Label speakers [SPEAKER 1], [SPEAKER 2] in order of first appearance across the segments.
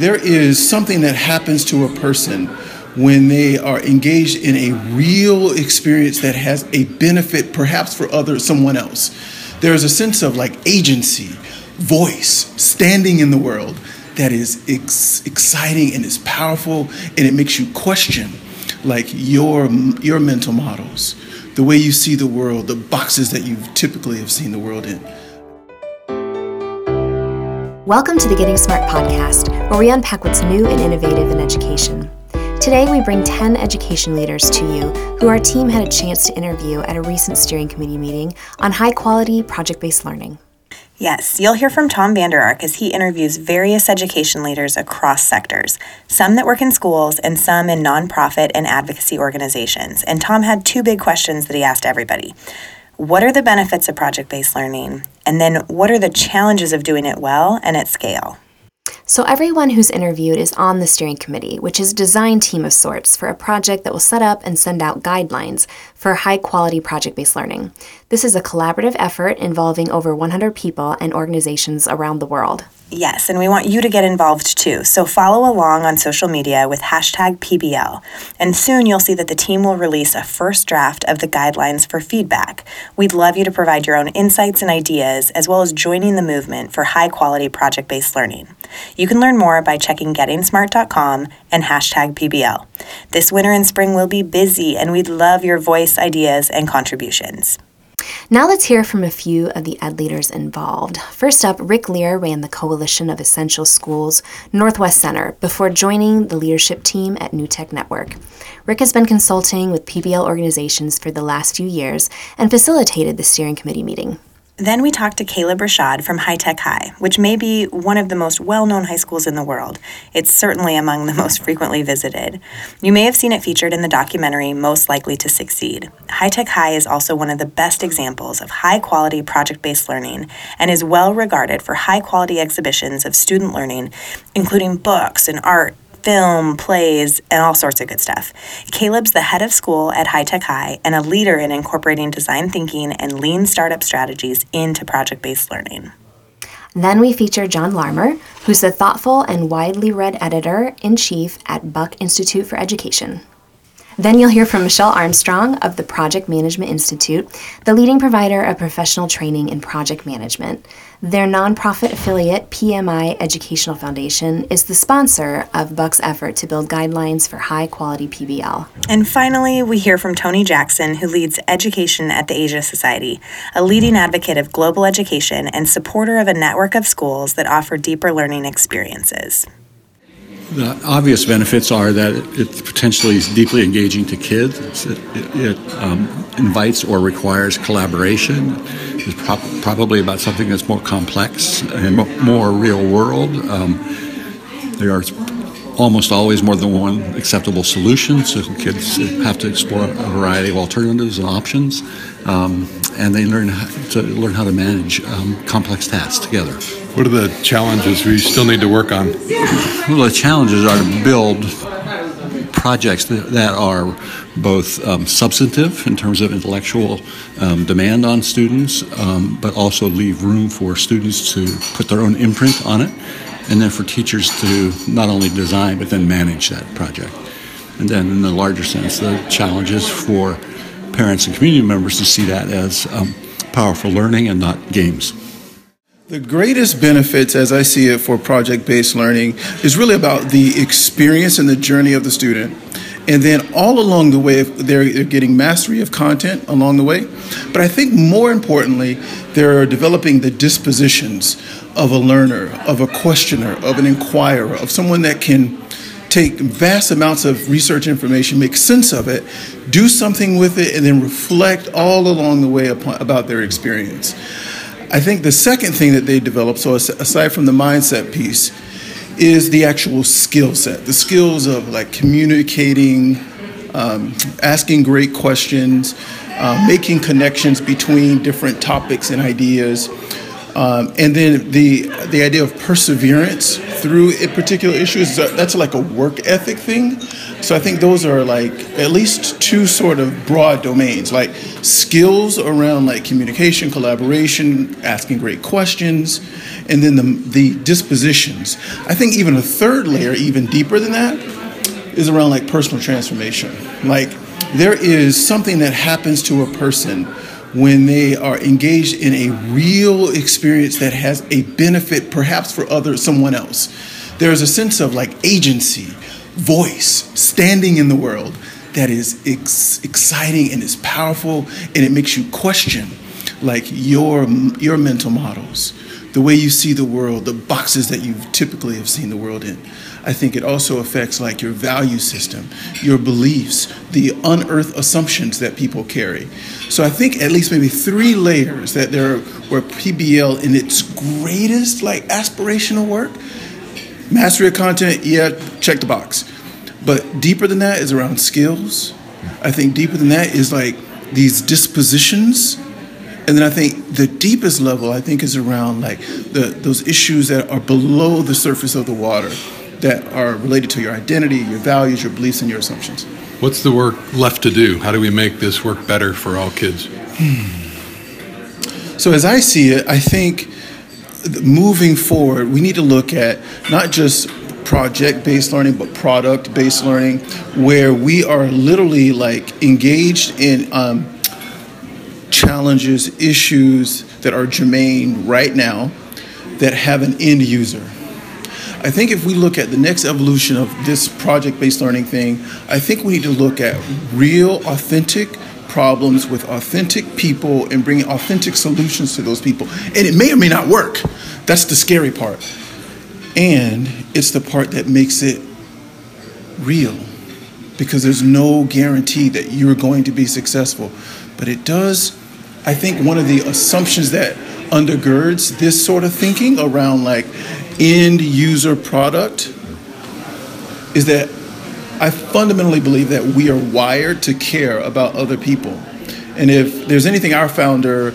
[SPEAKER 1] there is something that happens to a person when they are engaged in a real experience that has a benefit perhaps for other someone else. There is a sense of like agency voice standing in the world that is ex- exciting and is powerful and it makes you question like your your mental models the way you see the world the boxes that you typically have seen the world in
[SPEAKER 2] Welcome to the Getting Smart podcast, where we unpack what's new and innovative in education. Today, we bring 10 education leaders to you who our team had a chance to interview at a recent steering committee meeting on high quality project based learning.
[SPEAKER 3] Yes, you'll hear from Tom Vander Ark as he interviews various education leaders across sectors, some that work in schools and some in nonprofit and advocacy organizations. And Tom had two big questions that he asked everybody. What are the benefits of project based learning? And then what are the challenges of doing it well and at scale?
[SPEAKER 2] So, everyone who's interviewed is on the steering committee, which is a design team of sorts for a project that will set up and send out guidelines for high quality project based learning. This is a collaborative effort involving over 100 people and organizations around the world.
[SPEAKER 3] Yes, and we want you to get involved too. So follow along on social media with hashtag PBL. And soon you'll see that the team will release a first draft of the guidelines for feedback. We'd love you to provide your own insights and ideas, as well as joining the movement for high quality project based learning. You can learn more by checking gettingsmart.com and hashtag PBL. This winter and spring will be busy, and we'd love your voice, ideas, and contributions.
[SPEAKER 2] Now let's hear from a few of the ed leaders involved. First up, Rick Lear ran the Coalition of Essential Schools Northwest Center before joining the leadership team at New Tech Network. Rick has been consulting with PBL organizations for the last few years and facilitated the steering committee meeting.
[SPEAKER 3] Then we talked to Kaleb Rashad from High Tech High, which may be one of the most well known high schools in the world. It's certainly among the most frequently visited. You may have seen it featured in the documentary Most Likely to Succeed. High Tech High is also one of the best examples of high quality project based learning and is well regarded for high quality exhibitions of student learning, including books and art, film, plays, and all sorts of good stuff. Kaleb's the head of school at High Tech High and a leader in incorporating design thinking and lean startup strategies into project based learning.
[SPEAKER 2] Then we feature John Larmer, who's the thoughtful and widely read editor in chief at Buck Institute for Education. Then you'll hear from Michelle Armstrong of the Project Management Institute, the leading provider of professional training in project management. Their nonprofit affiliate, PMI Educational Foundation, is the sponsor of Buck's effort to build guidelines for high quality PBL.
[SPEAKER 3] And finally, we hear from Tony Jackson, who leads education at the Asia Society, a leading advocate of global education and supporter of a network of schools that offer deeper learning experiences.
[SPEAKER 4] The obvious benefits are that it potentially is deeply engaging to kids. It, it um, invites or requires collaboration. It's pro- probably about something that's more complex and more real world. Um, there are almost always more than one acceptable solution, so kids have to explore a variety of alternatives and options, um, and they learn how to learn how to manage um, complex tasks together.
[SPEAKER 5] What are the challenges we still need to work on?
[SPEAKER 4] Well, the challenges are to build projects that, that are both um, substantive in terms of intellectual um, demand on students, um, but also leave room for students to put their own imprint on it, and then for teachers to not only design but then manage that project. And then, in the larger sense, the challenges for parents and community members to see that as um, powerful learning and not games.
[SPEAKER 1] The greatest benefits, as I see it, for project based learning is really about the experience and the journey of the student. And then all along the way, they're, they're getting mastery of content along the way. But I think more importantly, they're developing the dispositions of a learner, of a questioner, of an inquirer, of someone that can take vast amounts of research information, make sense of it, do something with it, and then reflect all along the way upon, about their experience. I think the second thing that they develop, so aside from the mindset piece, is the actual skill set, the skills of like communicating, um, asking great questions, uh, making connections between different topics and ideas. Um, and then the the idea of perseverance through a particular issue is that's like a work ethic thing. So I think those are like at least two sort of broad domains, like skills around like communication, collaboration, asking great questions, and then the, the dispositions. I think even a third layer, even deeper than that, is around like personal transformation. Like there is something that happens to a person when they are engaged in a real experience that has a benefit perhaps for other someone else. There is a sense of like agency, voice, standing in the world that is ex- exciting and is powerful and it makes you question like your your mental models the way you see the world the boxes that you typically have seen the world in i think it also affects like your value system your beliefs the unearthed assumptions that people carry so i think at least maybe three layers that there where pbl in its greatest like aspirational work mastery of content yeah check the box but deeper than that is around skills. I think deeper than that is like these dispositions. And then I think the deepest level I think is around like the those issues that are below the surface of the water that are related to your identity, your values, your beliefs, and your assumptions.
[SPEAKER 5] What's the work left to do? How do we make this work better for all kids?
[SPEAKER 1] Hmm. So as I see it, I think moving forward, we need to look at not just project based learning, but product based learning, where we are literally like engaged in um, challenges, issues that are germane right now that have an end user. I think if we look at the next evolution of this project based learning thing, I think we need to look at real, authentic problems with authentic people and bringing authentic solutions to those people. And it may or may not work. That's the scary part. And it's the part that makes it real because there's no guarantee that you're going to be successful. But it does, I think, one of the assumptions that undergirds this sort of thinking around like end user product is that I fundamentally believe that we are wired to care about other people. And if there's anything our founder,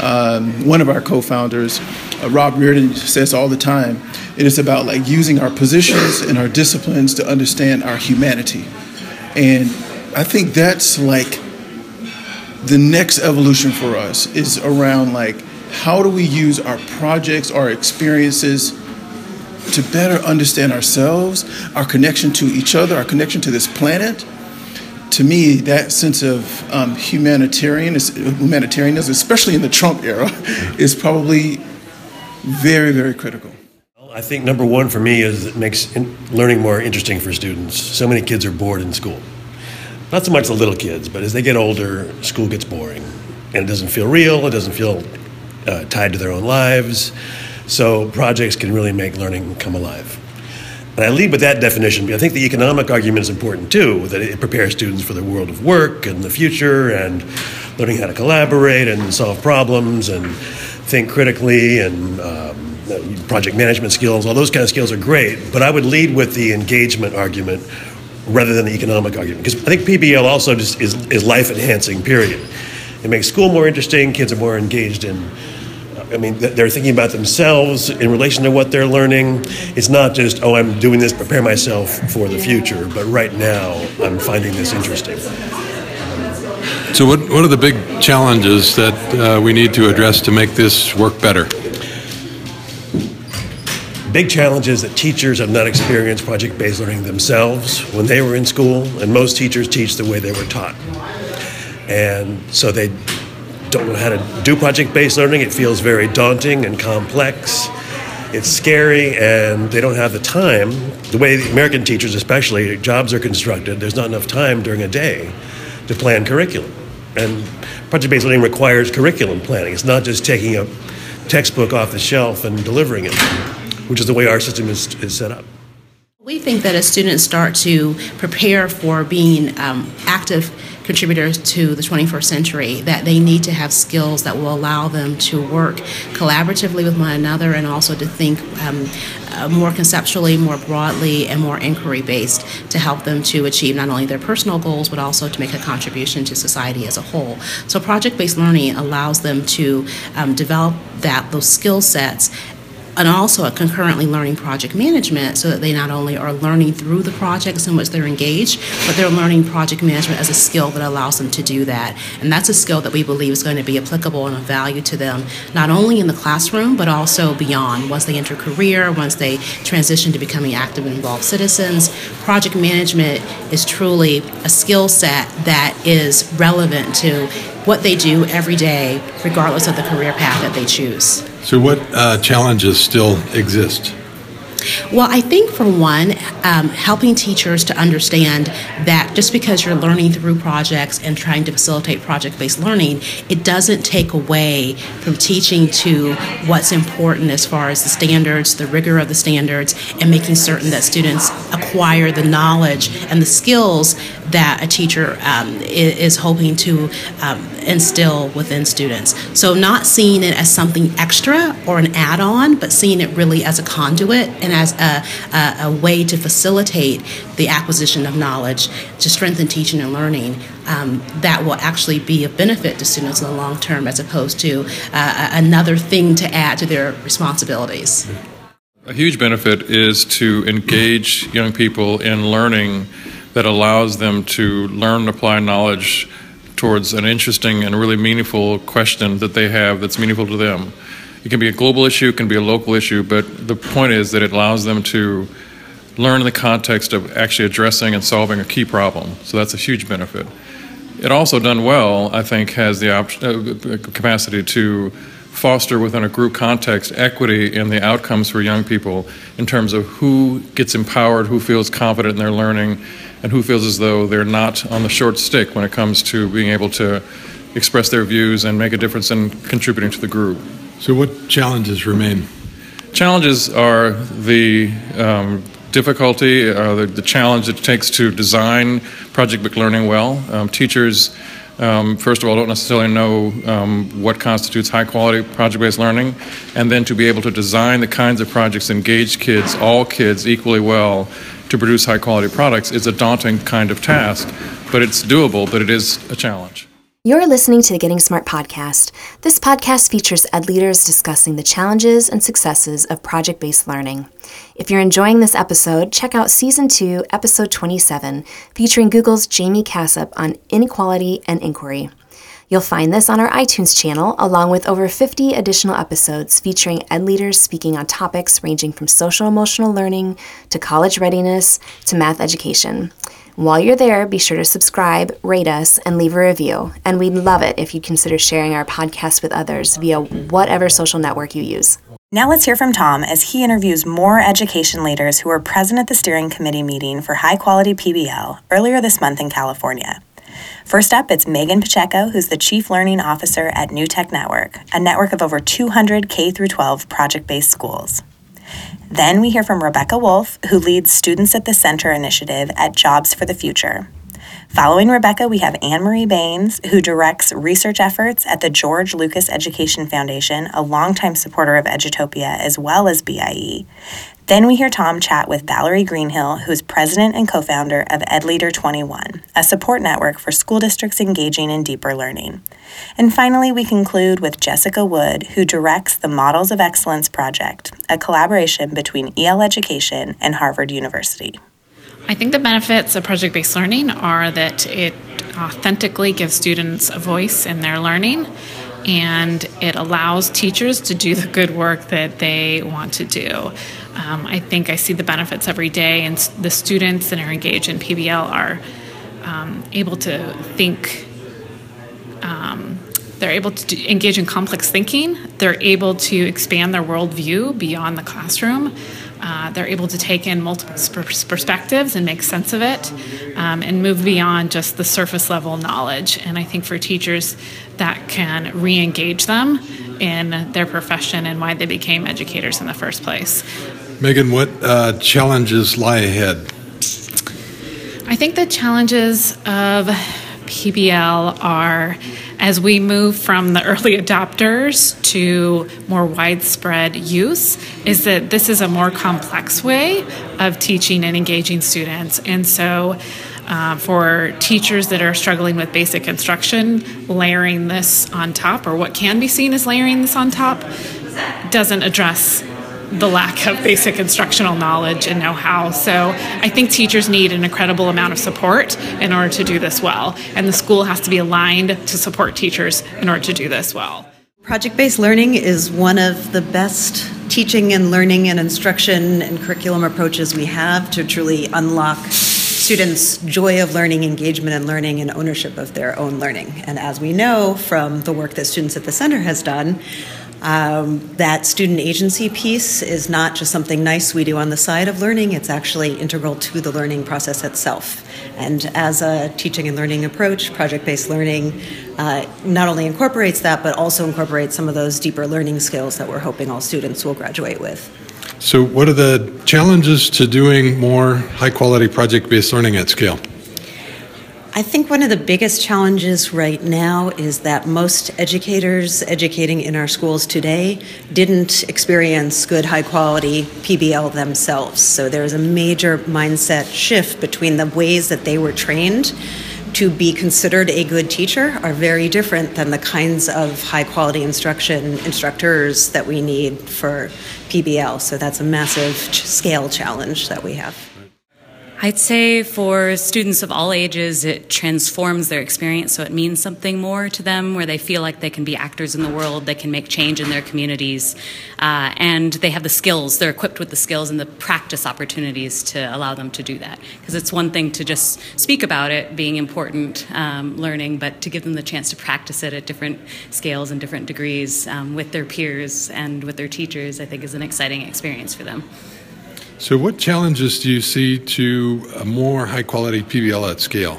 [SPEAKER 1] um, one of our co founders, uh, Rob Riordan says all the time, it is about like using our positions and our disciplines to understand our humanity. And I think that's like the next evolution for us is around like how do we use our projects, our experiences to better understand ourselves, our connection to each other, our connection to this planet. To me, that sense of um, humanitarian, humanitarianism, especially in the Trump era, is probably very, very critical.
[SPEAKER 6] I think number one for me is it makes learning more interesting for students. So many kids are bored in school. Not so much the little kids, but as they get older, school gets boring. And it doesn't feel real, it doesn't feel uh, tied to their own lives. So projects can really make learning come alive. And I lead with that definition but I think the economic argument is important too, that it prepares students for the world of work and the future and learning how to collaborate and solve problems and think critically and um, project management skills, all those kind of skills are great. But I would lead with the engagement argument rather than the economic argument because I think PBL also just is, is life enhancing, period. It makes school more interesting, kids are more engaged in. I mean, they're thinking about themselves in relation to what they're learning. It's not just, oh, I'm doing this to prepare myself for the future, but right now I'm finding this interesting.
[SPEAKER 5] So, what, what are the big challenges that uh, we need to address to make this work better?
[SPEAKER 6] Big challenges that teachers have not experienced project based learning themselves when they were in school, and most teachers teach the way they were taught. And so they don't know how to do project based learning. It feels very daunting and complex. It's scary, and they don't have the time. The way the American teachers, especially, jobs are constructed, there's not enough time during a day to plan curriculum. And project based learning requires curriculum planning. It's not just taking a textbook off the shelf and delivering it, which is the way our system is, is set up.
[SPEAKER 7] We think that as students start to prepare for being um, active contributors to the 21st century that they need to have skills that will allow them to work collaboratively with one another and also to think um, uh, more conceptually, more broadly, and more inquiry based to help them to achieve not only their personal goals but also to make a contribution to society as a whole. So, project based learning allows them to um, develop that those skill sets and also concurrently learning project management so that they not only are learning through the projects in which they're engaged, but they're learning project management as a skill that allows them to do that. And that's a skill that we believe is going to be applicable and of value to them, not only in the classroom, but also beyond. Once they enter career, once they transition to becoming active and involved citizens, project management is truly a skill set that is relevant to what they do every day, regardless of the career path that they choose.
[SPEAKER 5] So, what uh, challenges still exist?
[SPEAKER 7] Well, I think for one, um, helping teachers to understand that just because you're learning through projects and trying to facilitate project based learning, it doesn't take away from teaching to what's important as far as the standards, the rigor of the standards, and making certain that students acquire the knowledge and the skills that a teacher um, is hoping to um, instill within students. So, not seeing it as something extra or an add on, but seeing it really as a conduit and as a, a, a, way to facilitate the acquisition of knowledge to strengthen teaching and learning um, that will actually be of benefit to students in the long term as opposed to uh, another thing to add to their responsibilities.
[SPEAKER 8] A huge benefit is to engage young people in learning that allows them to learn and apply knowledge towards an interesting and really meaningful question that they have that's meaningful to them. It can be a global issue, it can be a local issue, but the point is that it allows them to learn in the context of actually addressing and solving a key problem. So that's a huge benefit. It also, done well, I think, has the op- uh, capacity to foster within a group context equity in the outcomes for young people in terms of who gets empowered, who feels confident in their learning, and who feels as though they're not on the short stick when it comes to being able to express their views and make a difference in contributing to the group.
[SPEAKER 5] So, what challenges remain?
[SPEAKER 8] Challenges are the um, difficulty, uh, the, the, challenge it takes to design project-based learning well. Um, teachers, um, first of all, don't necessarily know um, what constitutes high-quality project-based learning, and then to be able to design the kinds of projects engage kids, all kids, equally well to produce high quality products is a daunting kind of task, but it's doable, but it is a challenge.
[SPEAKER 2] You're listening to the Getting Smart podcast. This podcast features ed leaders discussing the challenges and successes of project based learning. If you're enjoying this episode, check out Season 2, Episode 27, featuring Google's Jaime Casap on inequality and inquiry. You'll find this on our iTunes channel, along with over 50 additional episodes featuring ed leaders speaking on topics ranging from social emotional learning to college readiness to math education. While you're there, be sure to subscribe, rate us, and leave a review. And we'd love it if you'd consider sharing our podcast with others via whatever social network you use.
[SPEAKER 3] Now let's hear from Tom as he interviews more education leaders who were present at the steering committee meeting for high quality PBL earlier this month in California. First up, it's Megan Pacheco, who's the Chief Learning Officer at New Tech Network, a network of over 200 K 12 project based schools. Then we hear from Rebecca Wolfe, who leads Students at the Center initiative at Jobs for the Future. Following Rebecca, we have Anne Marie Baines, who directs research efforts at the George Lucas Education Foundation, a longtime supporter of Edutopia as well as BIE. Then we hear Tom chat with Valerie Greenhill, who is president and co founder of EdLeader 21, a support network for school districts engaging in deeper learning. And finally, we conclude with Jessica Wood, who directs the Models of Excellence Project, a collaboration between EL Education and Harvard University.
[SPEAKER 9] I think the benefits of project based learning are that it authentically gives students a voice in their learning and it allows teachers to do the good work that they want to do. Um, I think I see the benefits every day, and the students that are engaged in PBL are um, able to think. Um, they're able to engage in complex thinking. They're able to expand their worldview beyond the classroom. Uh, they're able to take in multiple perspectives and make sense of it um, and move beyond just the surface level knowledge. And I think for teachers, that can re engage them in their profession and why they became educators in the first place.
[SPEAKER 5] Megan, what uh, challenges lie ahead?
[SPEAKER 9] I think the challenges of PBL are as we move from the early adopters to more widespread use, is that this is a more complex way of teaching and engaging students. And so, uh, for teachers that are struggling with basic instruction, layering this on top, or what can be seen as layering this on top, doesn't address the lack of basic instructional knowledge and know how. So I think teachers need an incredible amount of support in order to do this well. And the school has to be aligned to support teachers in order to do this well.
[SPEAKER 10] Project based learning is one of the best teaching and learning and instruction and curriculum approaches we have to truly unlock students' joy of learning, engagement in learning, and ownership of their own learning. And as we know from the work that Students at the Center has done, um, that student agency piece is not just something nice we do on the side of learning, it's actually integral to the learning process itself. And as a teaching and learning approach, project based learning uh, not only incorporates that, but also incorporates some of those deeper learning skills that we're hoping all students will graduate with.
[SPEAKER 5] So, what are the challenges to doing more high quality project based learning at scale?
[SPEAKER 10] I think one of the biggest challenges right now is that most educators educating in our schools today didn't experience good high quality PBL themselves. So there's a major mindset shift between the ways that they were trained to be considered a good teacher are very different than the kinds of high quality instruction instructors that we need for PBL. So that's a massive scale challenge that we have.
[SPEAKER 11] I'd say for students of all ages, it transforms their experience so it means something more to them where they feel like they can be actors in the world, they can make change in their communities, uh, and they have the skills, they're equipped with the skills and the practice opportunities to allow them to do that. Because it's one thing to just speak about it being important um, learning, but to give them the chance to practice it at different scales and different degrees um, with their peers and with their teachers, I think is an exciting experience for them.
[SPEAKER 5] So, what challenges do you see to a more high quality PBL at scale?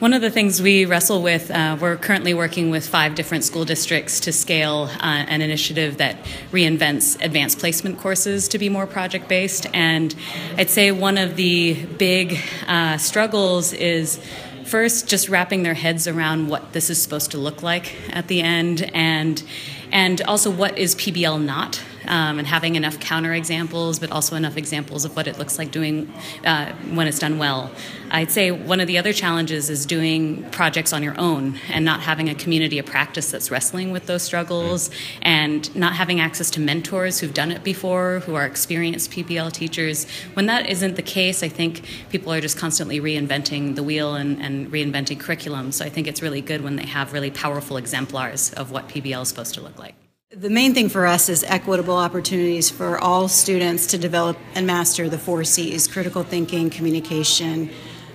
[SPEAKER 11] One of the things we wrestle with, uh, we're currently working with five different school districts to scale uh, an initiative that reinvents advanced placement courses to be more project based. And I'd say one of the big uh, struggles is first just wrapping their heads around what this is supposed to look like at the end and and also what is PBL not um, and having enough counter examples, but also enough examples of what it looks like doing uh, when it's done well. I'd say one of the other challenges is doing projects on your own and not having a community of practice that's wrestling with those struggles and not having access to mentors who've done it before, who are experienced PBL teachers. When that isn't the case, I think people are just constantly reinventing the wheel and, and reinventing curriculum. So I think it's really good when they have really powerful exemplars of what PBL is supposed to look like.
[SPEAKER 12] The main thing for us is equitable opportunities for all students to develop and master the four C's critical thinking, communication,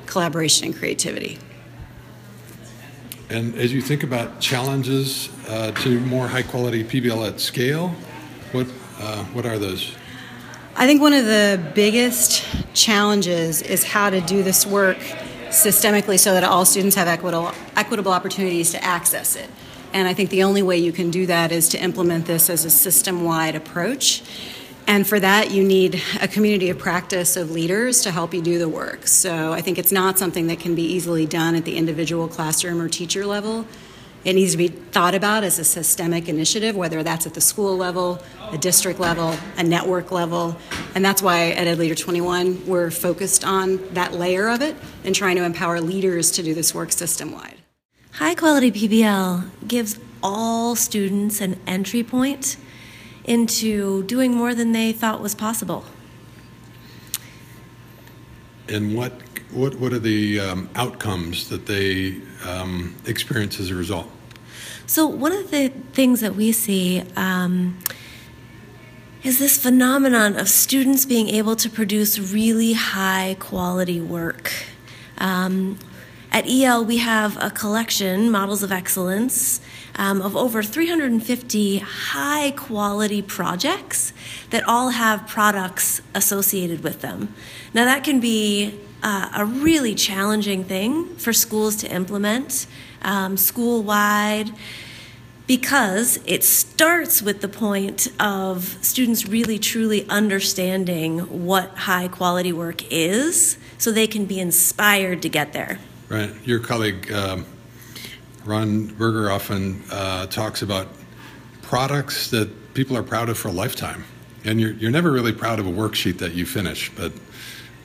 [SPEAKER 12] collaboration, and creativity.
[SPEAKER 5] And as you think about challenges uh, to more high quality PBL at scale, what, uh, what are those?
[SPEAKER 12] I think one of the biggest challenges is how to do this work systemically so that all students have equitable, equitable opportunities to access it. And I think the only way you can do that is to implement this as a system wide approach. And for that, you need a community of practice of leaders to help you do the work. So I think it's not something that can be easily done at the individual classroom or teacher level. It needs to be thought about as a systemic initiative, whether that's at the school level, a district level, a network level. And that's why at Ed Leader 21, we're focused on that layer of it and trying to empower leaders to do this work system wide.
[SPEAKER 13] High quality PBL gives all students an entry point into doing more than they thought was possible.
[SPEAKER 5] And what what what are the um, outcomes that they um, experience as a result?
[SPEAKER 13] So one of the things that we see um, is this phenomenon of students being able to produce really high quality work. Um, at EL, we have a collection, Models of Excellence, um, of over 350 high quality projects that all have products associated with them. Now, that can be uh, a really challenging thing for schools to implement um, school wide because it starts with the point of students really truly understanding what high quality work is so they can be inspired to get there.
[SPEAKER 5] Right. Your colleague, um, Ron Berger, often uh, talks about products that people are proud of for a lifetime. And you're, you're never really proud of a worksheet that you finish, but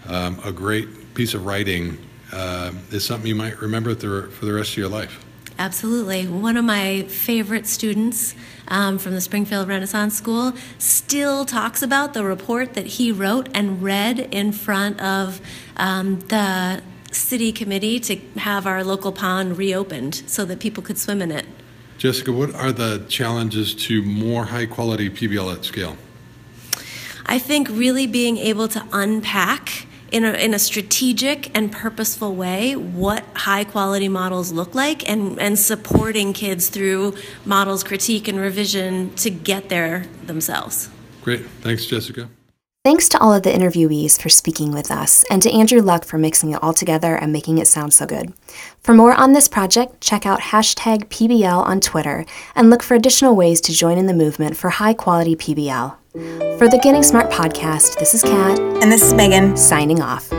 [SPEAKER 5] um, a great piece of writing uh, is something you might remember for the rest of your life.
[SPEAKER 13] Absolutely. One of my favorite students um, from the Springfield Renaissance School still talks about the report that he wrote and read in front of um, the city committee to have our local pond reopened so that people could swim in it.
[SPEAKER 5] Jessica, what are the challenges to more high quality PBL at scale?
[SPEAKER 13] I think really being able to unpack in a, in a strategic and purposeful way what high quality models look like and, and supporting kids through models critique and revision to get there themselves.
[SPEAKER 5] Great. Thanks, Jessica.
[SPEAKER 2] Thanks to all of the interviewees for speaking with us, and to Andrew Luck for mixing it all together and making it sound so good. For more on this project, check out hashtag PBL on Twitter and look for additional ways to join in the movement for high quality PBL. For the Getting Smart podcast, this is Kat.
[SPEAKER 3] And this is Megan.
[SPEAKER 2] Signing off.